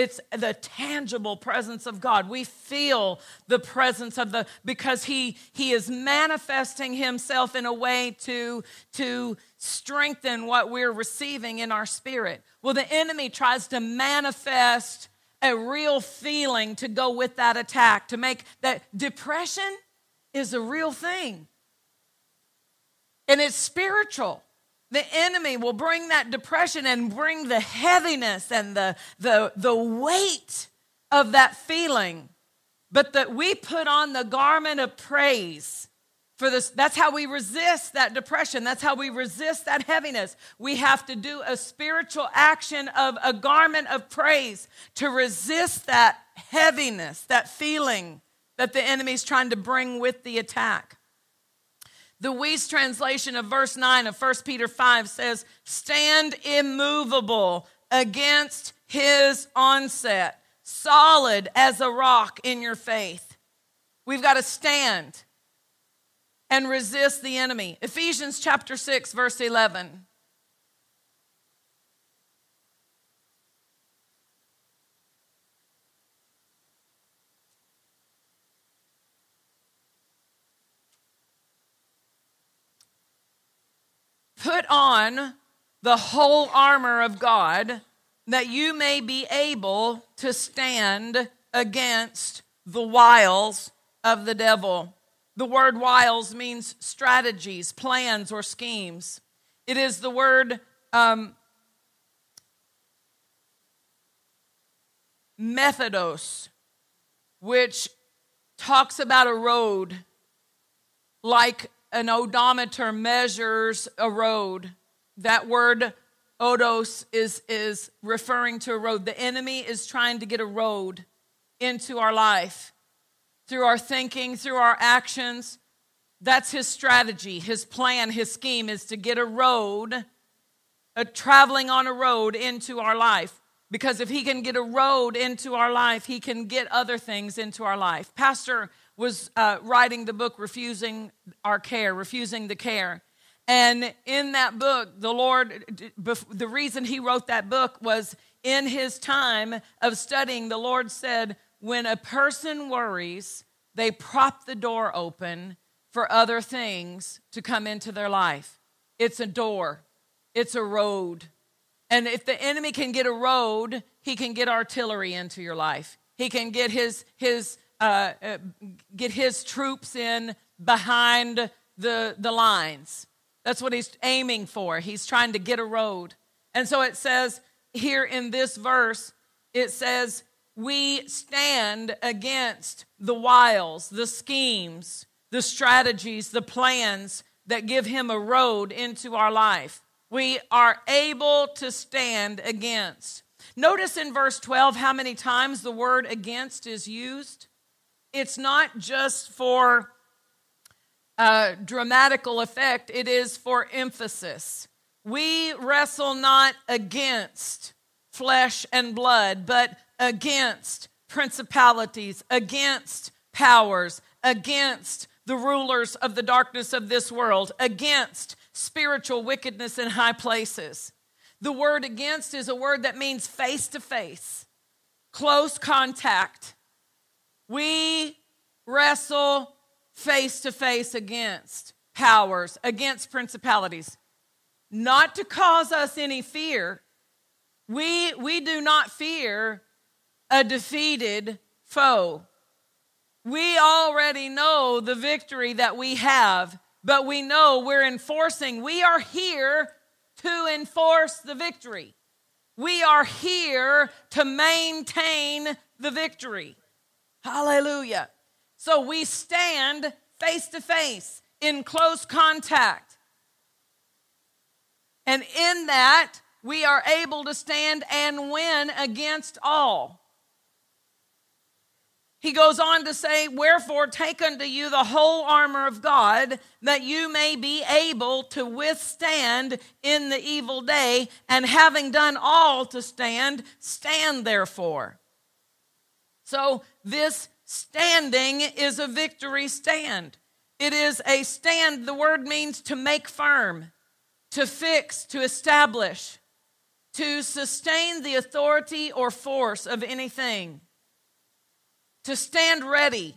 it's the tangible presence of God. We feel the presence of the because he he is manifesting himself in a way to to strengthen what we're receiving in our spirit. Well, the enemy tries to manifest a real feeling to go with that attack, to make that depression is a real thing. And it's spiritual. The enemy will bring that depression and bring the heaviness and the, the, the weight of that feeling. But that we put on the garment of praise for this. That's how we resist that depression. That's how we resist that heaviness. We have to do a spiritual action of a garment of praise to resist that heaviness, that feeling that the enemy's trying to bring with the attack. The Wuest translation of verse 9 of 1 Peter 5 says, Stand immovable against his onset, solid as a rock in your faith. We've got to stand and resist the enemy. Ephesians chapter 6, verse 11. Put on the whole armor of God that you may be able to stand against the wiles of the devil. The word wiles means strategies, plans, or schemes. It is the word um, methodos, which talks about a road like an odometer measures a road. That word odos is, is referring to a road. The enemy is trying to get a road into our life through our thinking, through our actions. That's his strategy, his plan, his scheme is to get a road, a traveling on a road into our life. Because if he can get a road into our life, he can get other things into our life. Pastor was uh, writing the book refusing our care refusing the care. And in that book the lord the reason he wrote that book was in his time of studying the lord said when a person worries they prop the door open for other things to come into their life. It's a door. It's a road. And if the enemy can get a road he can get artillery into your life. He can get his his uh, uh, get his troops in behind the, the lines. That's what he's aiming for. He's trying to get a road. And so it says here in this verse, it says, We stand against the wiles, the schemes, the strategies, the plans that give him a road into our life. We are able to stand against. Notice in verse 12 how many times the word against is used it's not just for uh, dramatical effect, it is for emphasis. We wrestle not against flesh and blood, but against principalities, against powers, against the rulers of the darkness of this world, against spiritual wickedness in high places. The word against is a word that means face to face, close contact, we wrestle face to face against powers, against principalities, not to cause us any fear. We, we do not fear a defeated foe. We already know the victory that we have, but we know we're enforcing. We are here to enforce the victory. We are here to maintain the victory. Hallelujah. So we stand face to face in close contact. And in that, we are able to stand and win against all. He goes on to say, Wherefore take unto you the whole armor of God, that you may be able to withstand in the evil day, and having done all to stand, stand therefore. So, this standing is a victory stand. It is a stand, the word means to make firm, to fix, to establish. to sustain the authority or force of anything, to stand ready.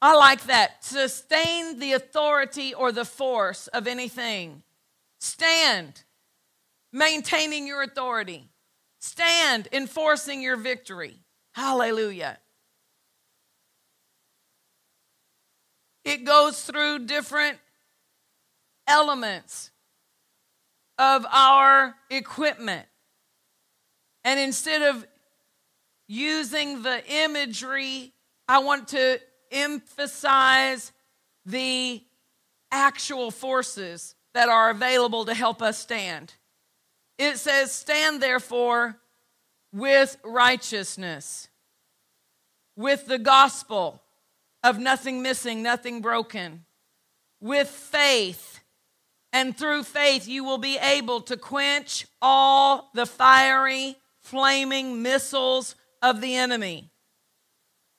I like that. Sustain the authority or the force of anything. Stand, maintaining your authority. Stand, enforcing your victory. Hallelujah. It goes through different elements of our equipment. And instead of using the imagery, I want to emphasize the actual forces that are available to help us stand. It says, Stand therefore with righteousness, with the gospel of nothing missing, nothing broken, with faith and through faith, you will be able to quench all the fiery, flaming missiles of the enemy.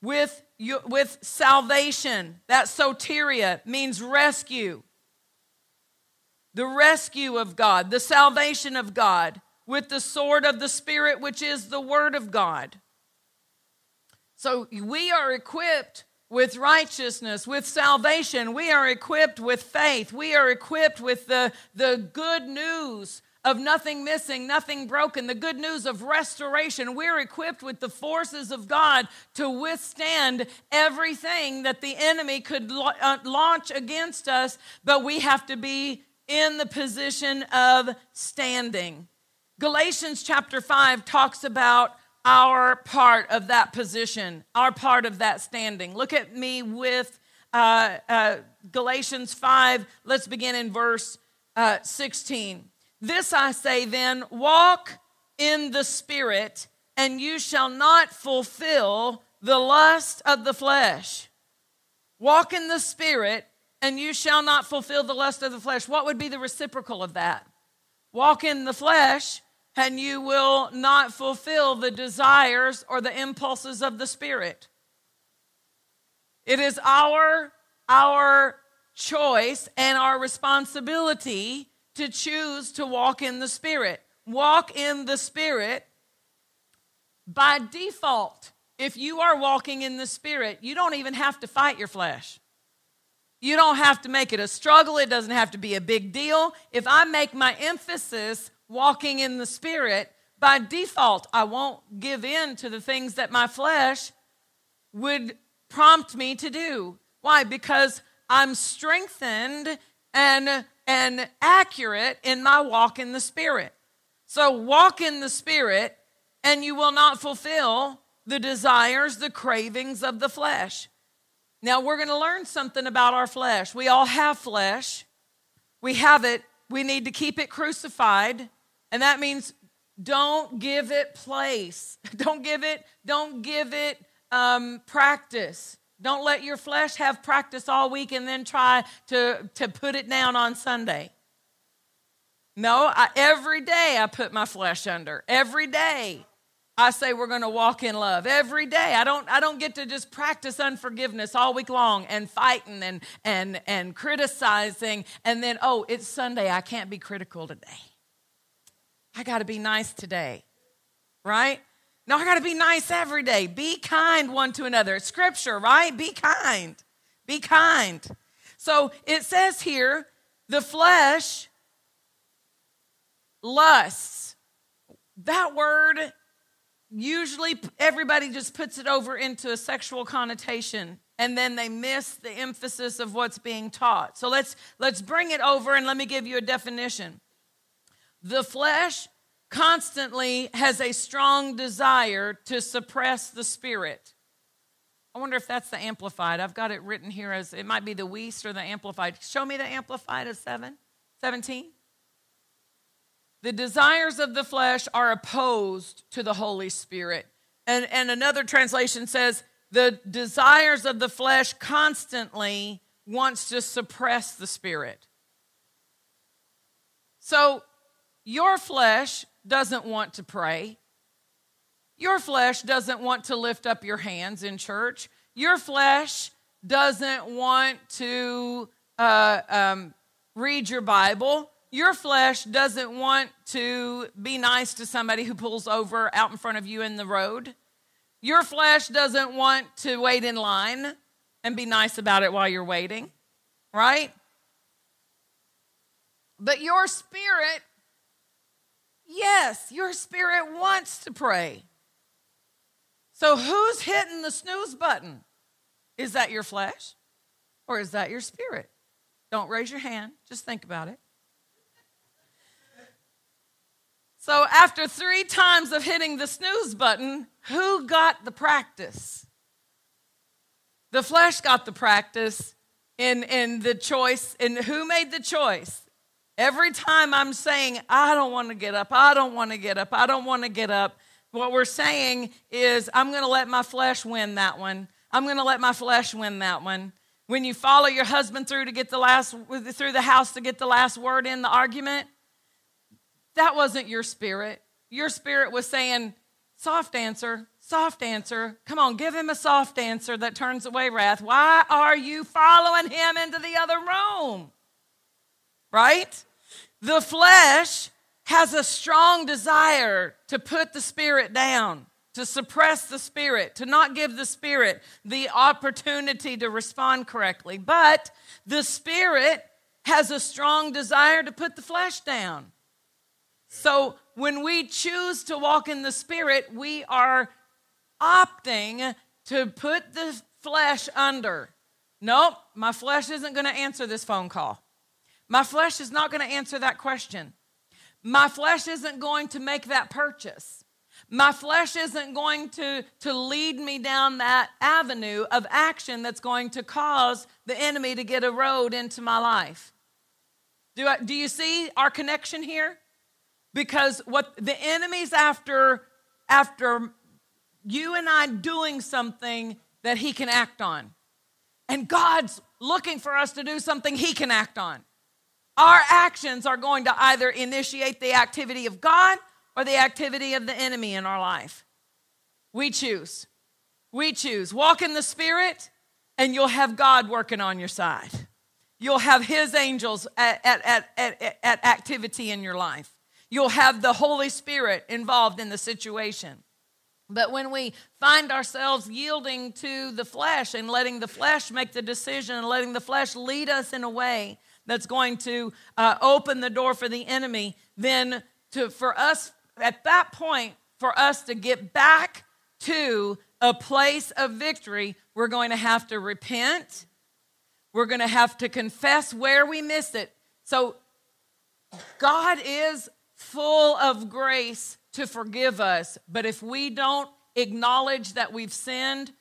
With, with salvation, that soteria means rescue. The rescue of God, the salvation of God, with the sword of the Spirit, which is the Word of God. So we are equipped with righteousness, with salvation. We are equipped with faith. We are equipped with the, the good news of nothing missing, nothing broken, the good news of restoration. We're equipped with the forces of God to withstand everything that the enemy could uh, launch against us, but we have to be in the position of standing. Galatians chapter 5 talks about our part of that position, our part of that standing. Look at me with uh, uh, Galatians 5. Let's begin in verse uh, 16. This I say then walk in the Spirit, and you shall not fulfill the lust of the flesh. Walk in the Spirit, and you shall not fulfill the lust of the flesh. What would be the reciprocal of that? Walk in the flesh, and you will not fulfill the desires or the impulses of the Spirit. It is our, our choice and our responsibility to choose to walk in the Spirit. Walk in the Spirit by default. If you are walking in the Spirit, you don't even have to fight your flesh. You don't have to make it a struggle. It doesn't have to be a big deal. If I make my emphasis walking in the Spirit, by default, I won't give in to the things that my flesh would prompt me to do. Why? Because I'm strengthened and, and accurate in my walk in the Spirit. So, walk in the Spirit, and you will not fulfill the desires, the cravings of the flesh. Now, we're going to learn something about our flesh. We all have flesh, we have it. We need to keep it crucified and that means don't give it place. Don't give it, don't give it um, practice. Don't let your flesh have practice all week and then try to, to put it down on Sunday. No, I, every day I put my flesh under. Every day I say we're going to walk in love. Every day I don't I don't get to just practice unforgiveness all week long and fighting and and and criticizing and then oh, it's Sunday, I can't be critical today. I got to be nice today, right? No, I got to be nice every day. Be kind one to another. It's scripture, right? Be kind. Be kind. So it says here the flesh lusts. That word, usually everybody just puts it over into a sexual connotation and then they miss the emphasis of what's being taught. So let's let's bring it over and let me give you a definition. The flesh constantly has a strong desire to suppress the spirit. I wonder if that's the amplified. I've got it written here as it might be the Wuest or the amplified. Show me the amplified as 7, 17. The desires of the flesh are opposed to the Holy Spirit. And, and another translation says, the desires of the flesh constantly wants to suppress the spirit. So your flesh doesn't want to pray. Your flesh doesn't want to lift up your hands in church. Your flesh doesn't want to uh, um, read your Bible. Your flesh doesn't want to be nice to somebody who pulls over out in front of you in the road. Your flesh doesn't want to wait in line and be nice about it while you're waiting, right? But your spirit, yes, your spirit wants to pray. So who's hitting the snooze button? Is that your flesh or is that your spirit? Don't raise your hand, just think about it. So, after three times of hitting the snooze button, who got the practice? The flesh got the practice in, in the choice. And who made the choice? Every time I'm saying, I don't want to get up, I don't want to get up, I don't want to get up, what we're saying is, I'm going to let my flesh win that one. I'm going to let my flesh win that one. When you follow your husband through to get the last through the house to get the last word in the argument, that wasn't your spirit. Your spirit was saying, soft answer, soft answer. Come on, give him a soft answer that turns away wrath. Why are you following him into the other room? Right? The flesh has a strong desire to put the spirit down, to suppress the spirit, to not give the spirit the opportunity to respond correctly. But the spirit has a strong desire to put the flesh down. So when we choose to walk in the Spirit, we are opting to put the flesh under. Nope, my flesh isn't going to answer this phone call. My flesh is not going to answer that question. My flesh isn't going to make that purchase. My flesh isn't going to, to lead me down that avenue of action that's going to cause the enemy to get a road into my life. Do, I, do you see our connection here? Because what the enemy's after after you and I doing something that he can act on. And God's looking for us to do something he can act on. Our actions are going to either initiate the activity of God or the activity of the enemy in our life. We choose. We choose. Walk in the Spirit, and you'll have God working on your side. You'll have His angels at, at, at, at, activity in your life. You'll have the Holy Spirit involved in the situation. But when we find ourselves yielding to the flesh and letting the flesh make the decision and letting the flesh lead us in a way that's going to uh, open the door for the enemy, then to, for us at that point, for us to get back to a place of victory, we're going to have to repent. We're going to have to confess where we missed it. So God is full of grace to forgive us. But if we don't acknowledge that we've sinned,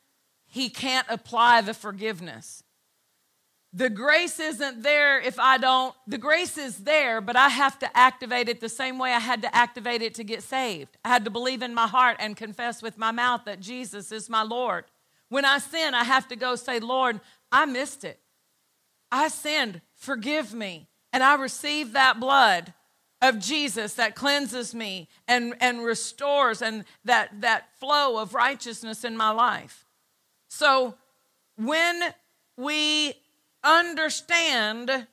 He can't apply the forgiveness. The grace isn't there if I don't, the grace is there, but I have to activate it the same way I had to activate it to get saved. I had to believe in my heart and confess with my mouth that Jesus is my Lord. When I sin, I have to go say, Lord, I missed it. I sinned. Forgive me. And I receive that blood of Jesus that cleanses me and, and restores and that, that flow of righteousness in my life. So when we understand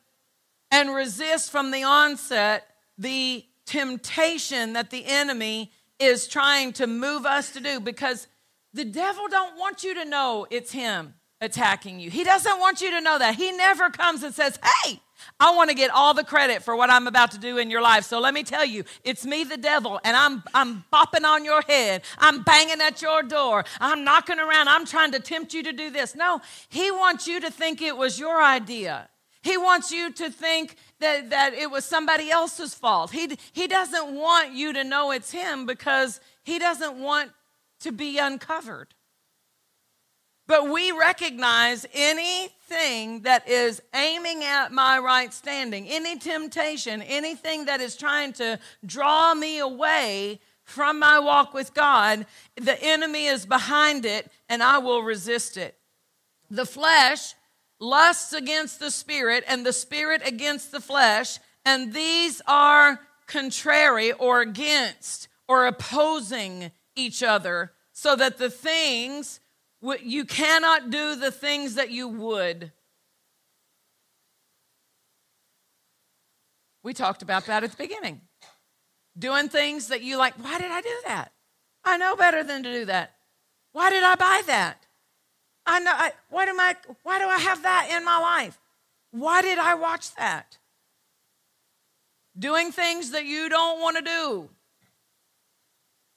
and resist from the onset the temptation that the enemy is trying to move us to do because the devil don't want you to know it's him attacking you. He doesn't want you to know that. He never comes and says, "Hey, I want to get all the credit for what I'm about to do in your life. So let me tell you, it's me, the devil, and I'm, I'm bopping on your head. I'm banging at your door. I'm knocking around. I'm trying to tempt you to do this. No, he wants you to think it was your idea. He wants you to think that, that it was somebody else's fault. He, he doesn't want you to know it's him because he doesn't want to be uncovered. But we recognize anything that is aiming at my right standing, any temptation, anything that is trying to draw me away from my walk with God, the enemy is behind it and I will resist it. The flesh lusts against the spirit and the spirit against the flesh, and these are contrary or against or opposing each other, so that the things you cannot do the things that you would. We talked about that at the beginning. Doing things that you like, why did I do that? I know better than to do that. Why did I buy that? I know I, what am I why do I have that in my life? Why did I watch that? Doing things that you don't want to do.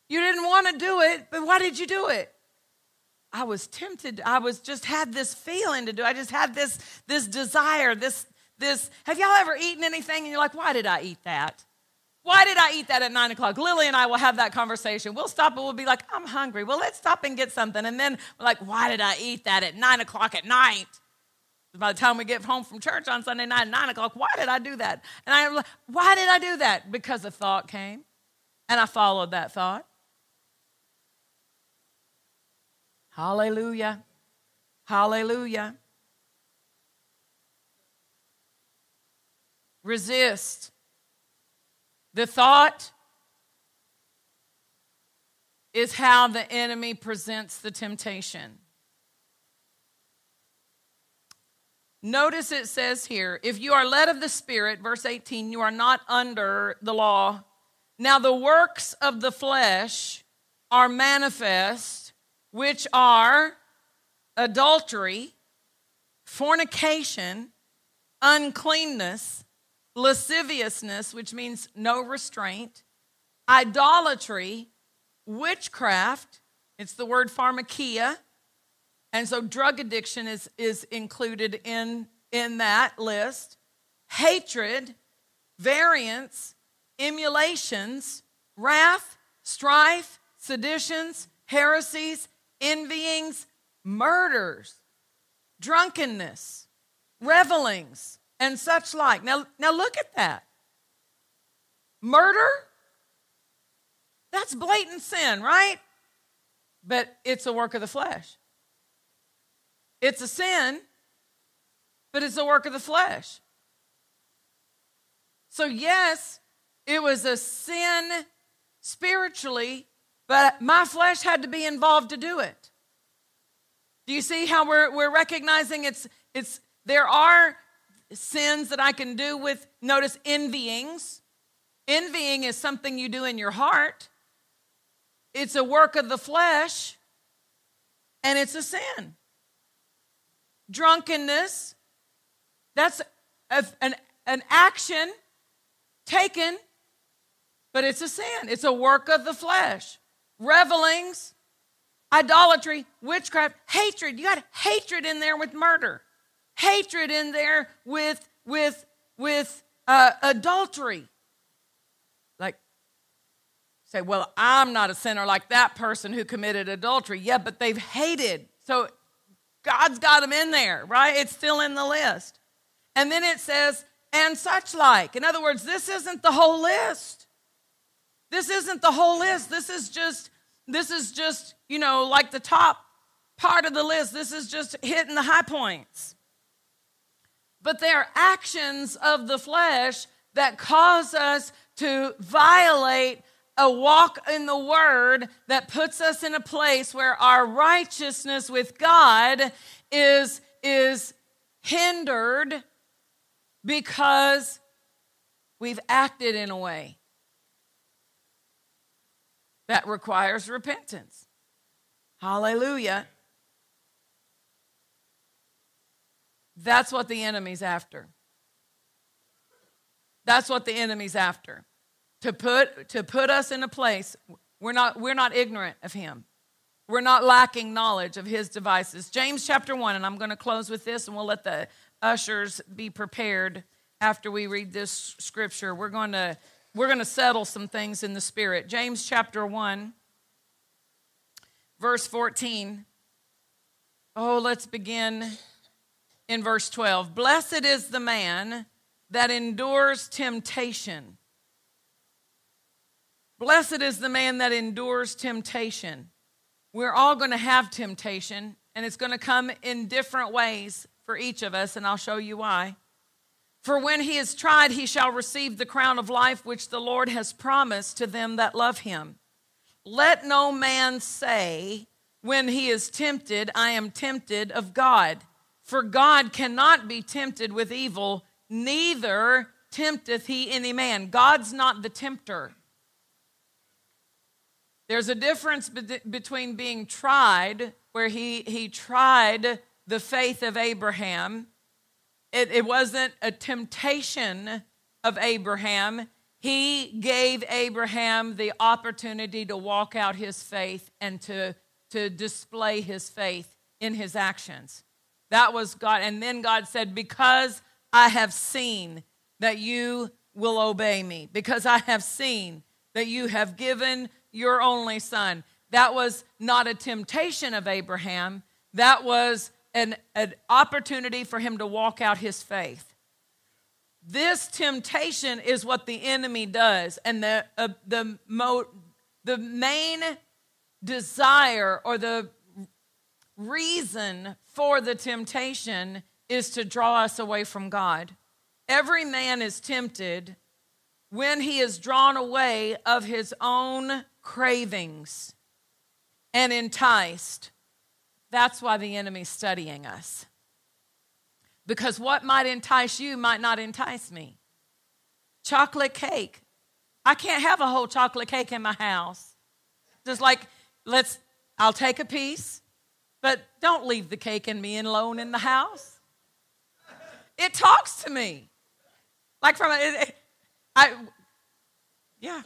You didn't want to do it, but why did you do it? I was tempted. I was just had this feeling to do. I just had this this desire, this this. Have y'all ever eaten anything and you're like, why did I eat that? Why did I eat that at nine o'clock? Lily and I will have that conversation. We'll stop and we'll be like, I'm hungry. Well, let's stop and get something. And then we're like, why did I eat that at nine o'clock at night? By the time we get home from church on Sunday night nine o'clock, why did I do that? And I'm like, why did I do that? Because a thought came and I followed that thought. Hallelujah. Hallelujah. Resist. The thought is how the enemy presents the temptation. Notice it says here, if you are led of the Spirit, verse 18, you are not under the law. Now the works of the flesh are manifest which are adultery, fornication, uncleanness, lasciviousness, which means no restraint, idolatry, witchcraft, it's the word pharmakia. And so drug addiction is, is included in, in that list. Hatred, variance, emulations, wrath, strife, seditions, heresies, envyings, murders, drunkenness, revelings, and such like. Now, now look at that. Murder? That's blatant sin, right? But it's a work of the flesh. It's a sin, but it's a work of the flesh. So, yes, it was a sin spiritually, but my flesh had to be involved to do it. Do you see how we're, we're recognizing it's, it's, there are sins that I can do with, notice, envyings. Envying is something you do in your heart, it's a work of the flesh, and it's a sin. Drunkenness, that's a, an, an action taken, but it's a sin. It's a work of the flesh revelings, idolatry, witchcraft, hatred. You got hatred in there with murder, hatred in there with with with uh, adultery. Like, say, well, I'm not a sinner like that person who committed adultery. Yeah, but they've hated. So God's got them in there, right? It's still in the list. And then it says, and such like. In other words, this isn't the whole list. This isn't the whole list. This is just, this is just, you know, like the top part of the list. This is just hitting the high points. But they are actions of the flesh that cause us to violate a walk in the word that puts us in a place where our righteousness with God is, is hindered because we've acted in a way that requires repentance. Hallelujah. That's what the enemy's after. That's what the enemy's after. To put to put us in a place we're not we're not ignorant of him. We're not lacking knowledge of his devices. James chapter 1 and I'm going to close with this and we'll let the ushers be prepared after we read this scripture. We're going to we're going to settle some things in the spirit. James chapter 1, verse 14. Oh, let's begin in verse 12. Blessed is the man that endures temptation. Blessed is the man that endures temptation. We're all going to have temptation, and it's going to come in different ways for each of us, and I'll show you why. For when he is tried, he shall receive the crown of life which the Lord has promised to them that love him. Let no man say, when he is tempted, I am tempted of God. For God cannot be tempted with evil, neither tempteth he any man. God's not the tempter. There's a difference be- between being tried, where he, he tried the faith of Abraham. It, it wasn't a temptation of Abraham. He gave Abraham the opportunity to walk out his faith and to, to display his faith in his actions. That was God. And then God said, Because I have seen that you will obey me, because I have seen that you have given your only son. That was not a temptation of Abraham, that was an, an opportunity for him to walk out his faith. This temptation is what the enemy does. And the, uh, the, mo- the main desire or the reason for the temptation is to draw us away from God. Every man is tempted when he is drawn away of his own cravings and enticed. That's why the enemy's studying us. Because what might entice you might not entice me. Chocolate cake. I can't have a whole chocolate cake in my house. Just like, let's, I'll take a piece, but don't leave the cake and me alone in the house. It talks to me. Like from a, I, yeah.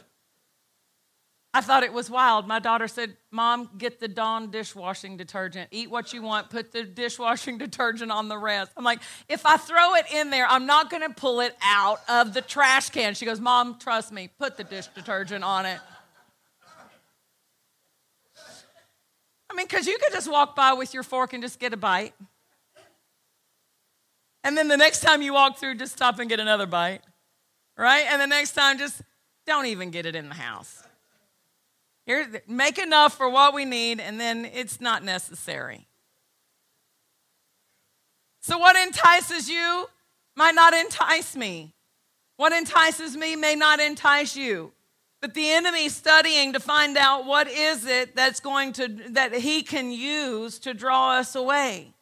I thought it was wild. My daughter said, Mom, get the Dawn dishwashing detergent. Eat what you want, put the dishwashing detergent on the rest. I'm like, if I throw it in there, I'm not going to pull it out of the trash can. She goes, Mom, trust me, put the dish detergent on it. I mean, because you could just walk by with your fork and just get a bite. And then the next time you walk through, just stop and get another bite, right? And the next time, just don't even get it in the house. Here, make enough for what we need, and then it's not necessary. So, what entices you might not entice me. What entices me may not entice you. But the enemy's studying to find out what is it that's going to that he can use to draw us away.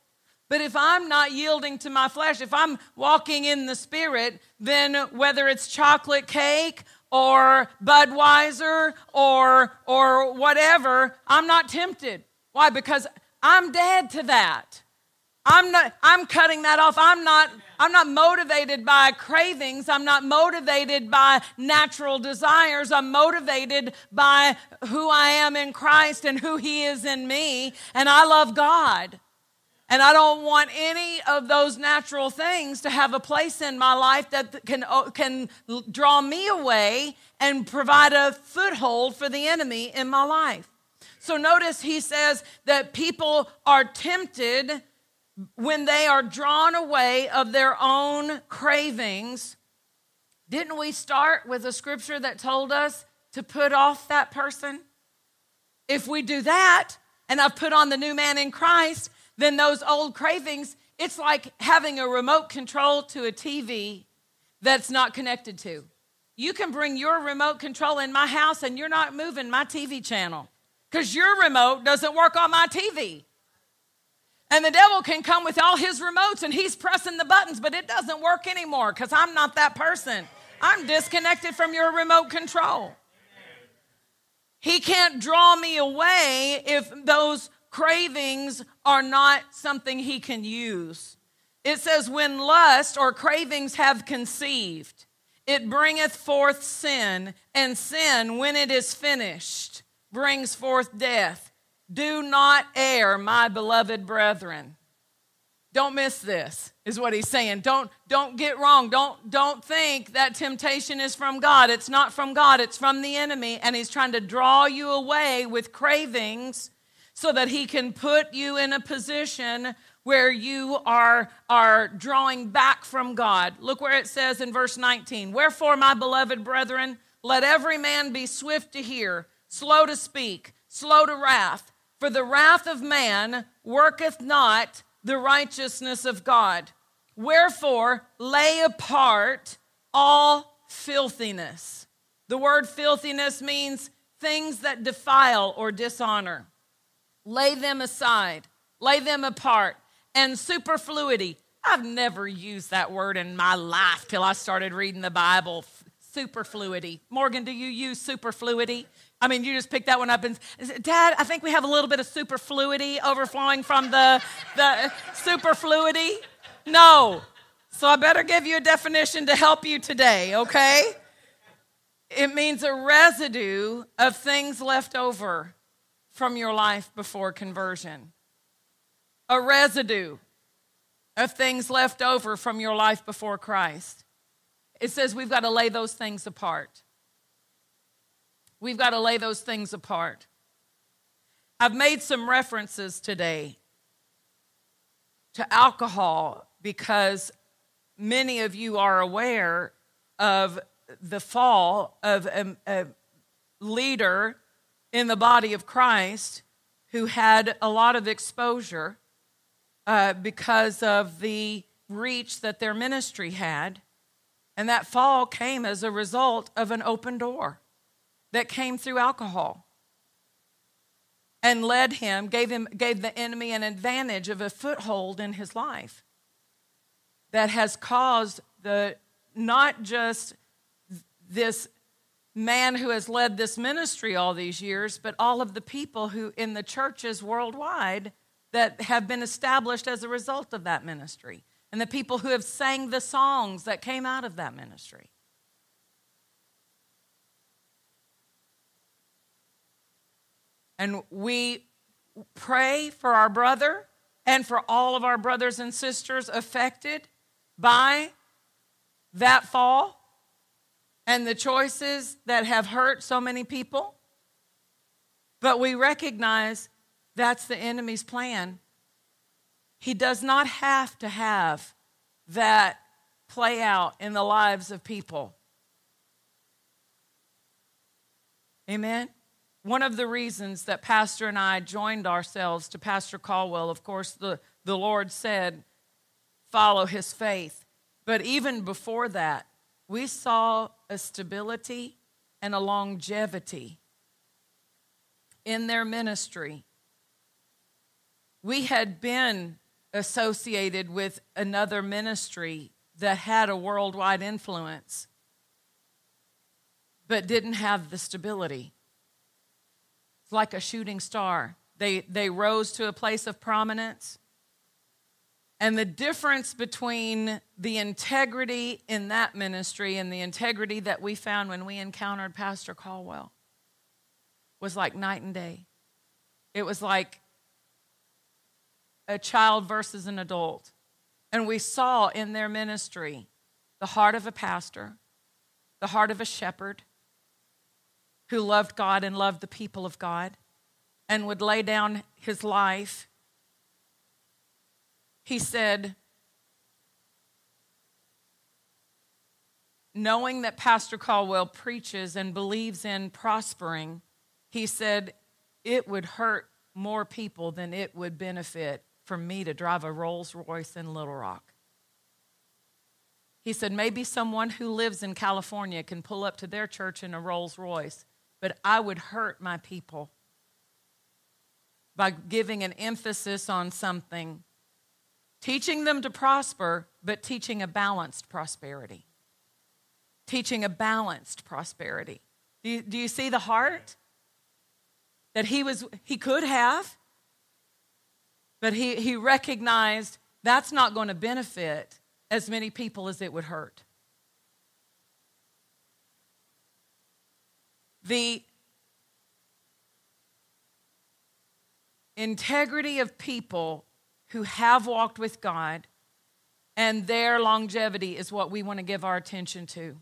But if I'm not yielding to my flesh, if I'm walking in the spirit, then whether it's chocolate cake or Budweiser or or whatever, I'm not tempted. Why? Because I'm dead to that. I'm not I'm cutting that off. I'm not I'm not motivated by cravings. I'm not motivated by natural desires. I'm motivated by who I am in Christ and who he is in me and I love God. And I don't want any of those natural things to have a place in my life that can, uh, can draw me away and provide a foothold for the enemy in my life. So notice he says that people are tempted when they are drawn away of their own cravings. Didn't we start with a scripture that told us to put off that person? If we do that, and I've put on the new man in Christ, then those old cravings, it's like having a remote control to a TV that's not connected to. You can bring your remote control in my house and you're not moving my TV channel because your remote doesn't work on my TV. And the devil can come with all his remotes and he's pressing the buttons, but it doesn't work anymore because I'm not that person. I'm disconnected from your remote control. He can't draw me away if those cravings are not something he can use. It says, when lust or cravings have conceived, it bringeth forth sin, and sin, when it is finished, brings forth death. Do not err, my beloved brethren. Don't miss this, is what he's saying. Don't, don't get wrong. Don't, don't think that temptation is from God. It's not from God, it's from the enemy. And he's trying to draw you away with cravings so that he can put you in a position where you are, are drawing back from God. Look where it says in verse 19 Wherefore, my beloved brethren, let every man be swift to hear, slow to speak, slow to wrath. For the wrath of man worketh not the righteousness of God. Wherefore, lay apart all filthiness. The word filthiness means things that defile or dishonor lay them aside, lay them apart, and superfluity, I've never used that word in my life till I started reading the Bible. Superfluity. Morgan, do you use superfluity? I mean, you just pick that one up and Dad, I think we have a little bit of superfluity overflowing from the the superfluity. No. So I better give you a definition to help you today, okay? It means a residue of things left over from your life before conversion. A residue of things left over from your life before Christ. It says we've got to lay those things apart. We've got to lay those things apart. I've made some references today to alcohol because many of you are aware of the fall of a, a, leader in the body of Christ who had a lot of exposure uh, because of the reach that their ministry had. And that fall came as a result of an open door that came through alcohol and led him, gave him, gave the enemy an advantage of a foothold in his life that has caused the not just this man who has led this ministry all these years, but all of the people who in the churches worldwide that have been established as a result of that ministry, and the people who have sang the songs that came out of that ministry. And we pray for our brother and for all of our brothers and sisters affected by that fall and the choices that have hurt so many people. But we recognize that's the enemy's plan. He does not have to have that play out in the lives of people. Amen. One of the reasons that Pastor and I joined ourselves to Pastor Caldwell, of course, the, the Lord said, follow his faith. But even before that, we saw a stability and a longevity in their ministry we had been associated with another ministry that had a worldwide influence, but didn't have the stability. It's like a shooting star. They, they rose to a place of prominence. And the difference between the integrity in that ministry and the integrity that we found when we encountered Pastor Caldwell was like night and day. It was like a child versus an adult. And we saw in their ministry the heart of a pastor, the heart of a shepherd who loved God and loved the people of God and would lay down his life. He said, knowing that Pastor Caldwell preaches and believes in prospering, he said, it would hurt more people than it would benefit for me to drive a Rolls Royce in Little Rock. He said, maybe someone who lives in California can pull up to their church in a Rolls Royce, but I would hurt my people by giving an emphasis on something, teaching them to prosper, but teaching a balanced prosperity. Teaching a balanced prosperity. Do you, do you see the heart that he was he could have? But he, he recognized that's not going to benefit as many people as it would hurt. The integrity of people who have walked with God and their longevity is what we want to give our attention to.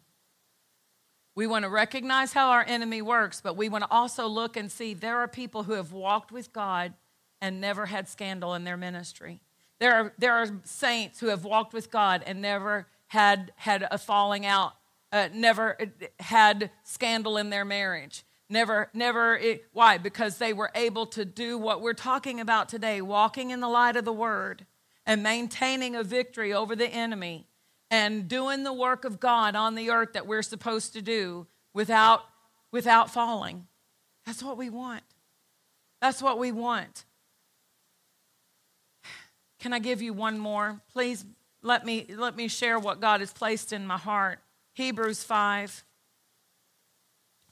We want to recognize how our enemy works, but we want to also look and see there are people who have walked with God and never had scandal in their ministry. There are, there are saints who have walked with God and never had, had a falling out, uh, never had scandal in their marriage. Never, never, it, why? Because they were able to do what we're talking about today walking in the light of the word and maintaining a victory over the enemy and doing the work of God on the earth that we're supposed to do without, without falling. That's what we want. That's what we want. Can I give you one more? Please let me let me share what God has placed in my heart. Hebrews 5.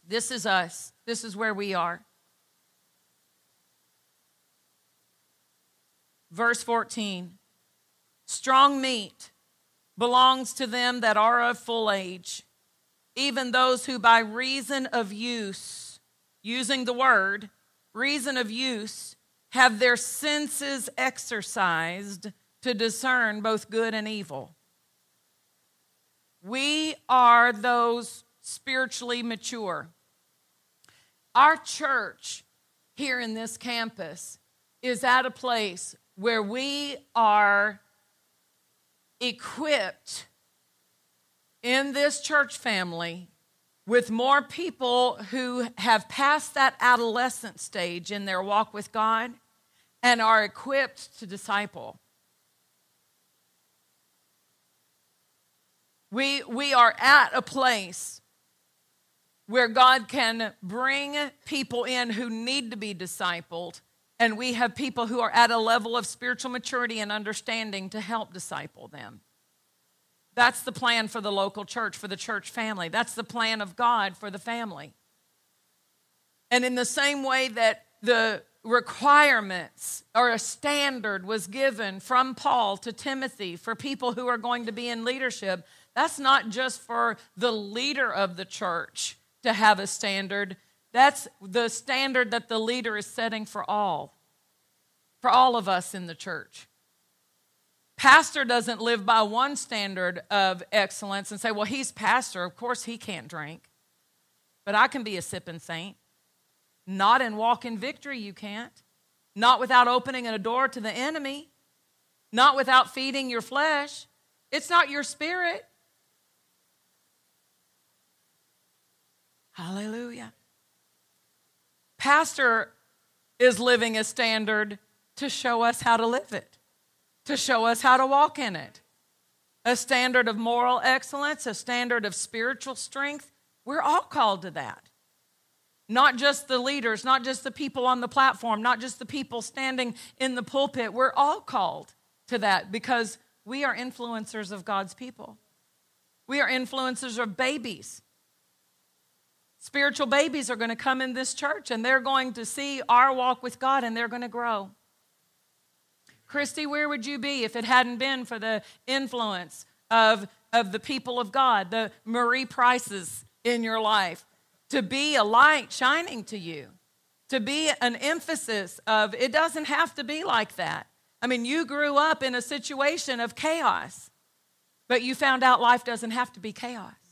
This is us. This is where we are. Verse 14. Strong meat belongs to them that are of full age, even those who by reason of use, using the word, reason of use, have their senses exercised to discern both good and evil. We are those spiritually mature. Our church here in this campus is at a place where we are equipped in this church family with more people who have passed that adolescent stage in their walk with God and are equipped to disciple. We, we are at a place where God can bring people in who need to be discipled, and we have people who are at a level of spiritual maturity and understanding to help disciple them. That's the plan for the local church, for the church family. That's the plan of God for the family. And in the same way that the requirements or a standard was given from Paul to Timothy for people who are going to be in leadership, that's not just for the leader of the church to have a standard. That's the standard that the leader is setting for all, for all of us in the church. Pastor doesn't live by one standard of excellence and say, well, he's pastor. Of course, he can't drink. But I can be a sipping saint. Not in walk in victory, you can't. Not without opening a door to the enemy. Not without feeding your flesh. It's not your spirit. Hallelujah. Pastor is living a standard to show us how to live it, to show us how to walk in it. A standard of moral excellence, a standard of spiritual strength. We're all called to that. Not just the leaders, not just the people on the platform, not just the people standing in the pulpit. We're all called to that because we are influencers of God's people. We are influencers of babies. Spiritual babies are going to come in this church and they're going to see our walk with God and they're going to grow. Christy, where would you be if it hadn't been for the influence of, of the people of God, the Marie Prices in your life, to be a light shining to you, to be an emphasis of it doesn't have to be like that. I mean, you grew up in a situation of chaos, but you found out life doesn't have to be chaos.